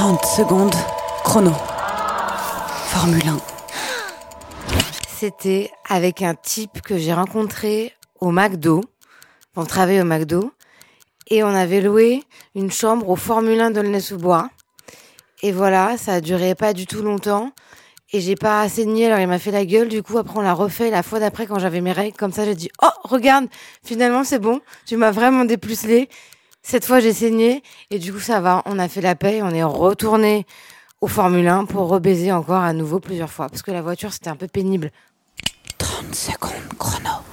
30 secondes, chrono. Formule 1. C'était avec un type que j'ai rencontré au McDo. On travaillait au McDo. Et on avait loué une chambre au Formule 1 d'Aulnay-sous-Bois. Et voilà, ça a duré pas du tout longtemps. Et j'ai pas saigné, alors il m'a fait la gueule. Du coup, après, on l'a refait la fois d'après quand j'avais mes règles. Comme ça, j'ai dit, oh, regarde, finalement, c'est bon. Tu m'as vraiment déplucelé. Cette fois, j'ai saigné. Et du coup, ça va. On a fait la paix. On est retourné au Formule 1 pour rebaiser encore à nouveau plusieurs fois. Parce que la voiture, c'était un peu pénible. 30 secondes, chrono.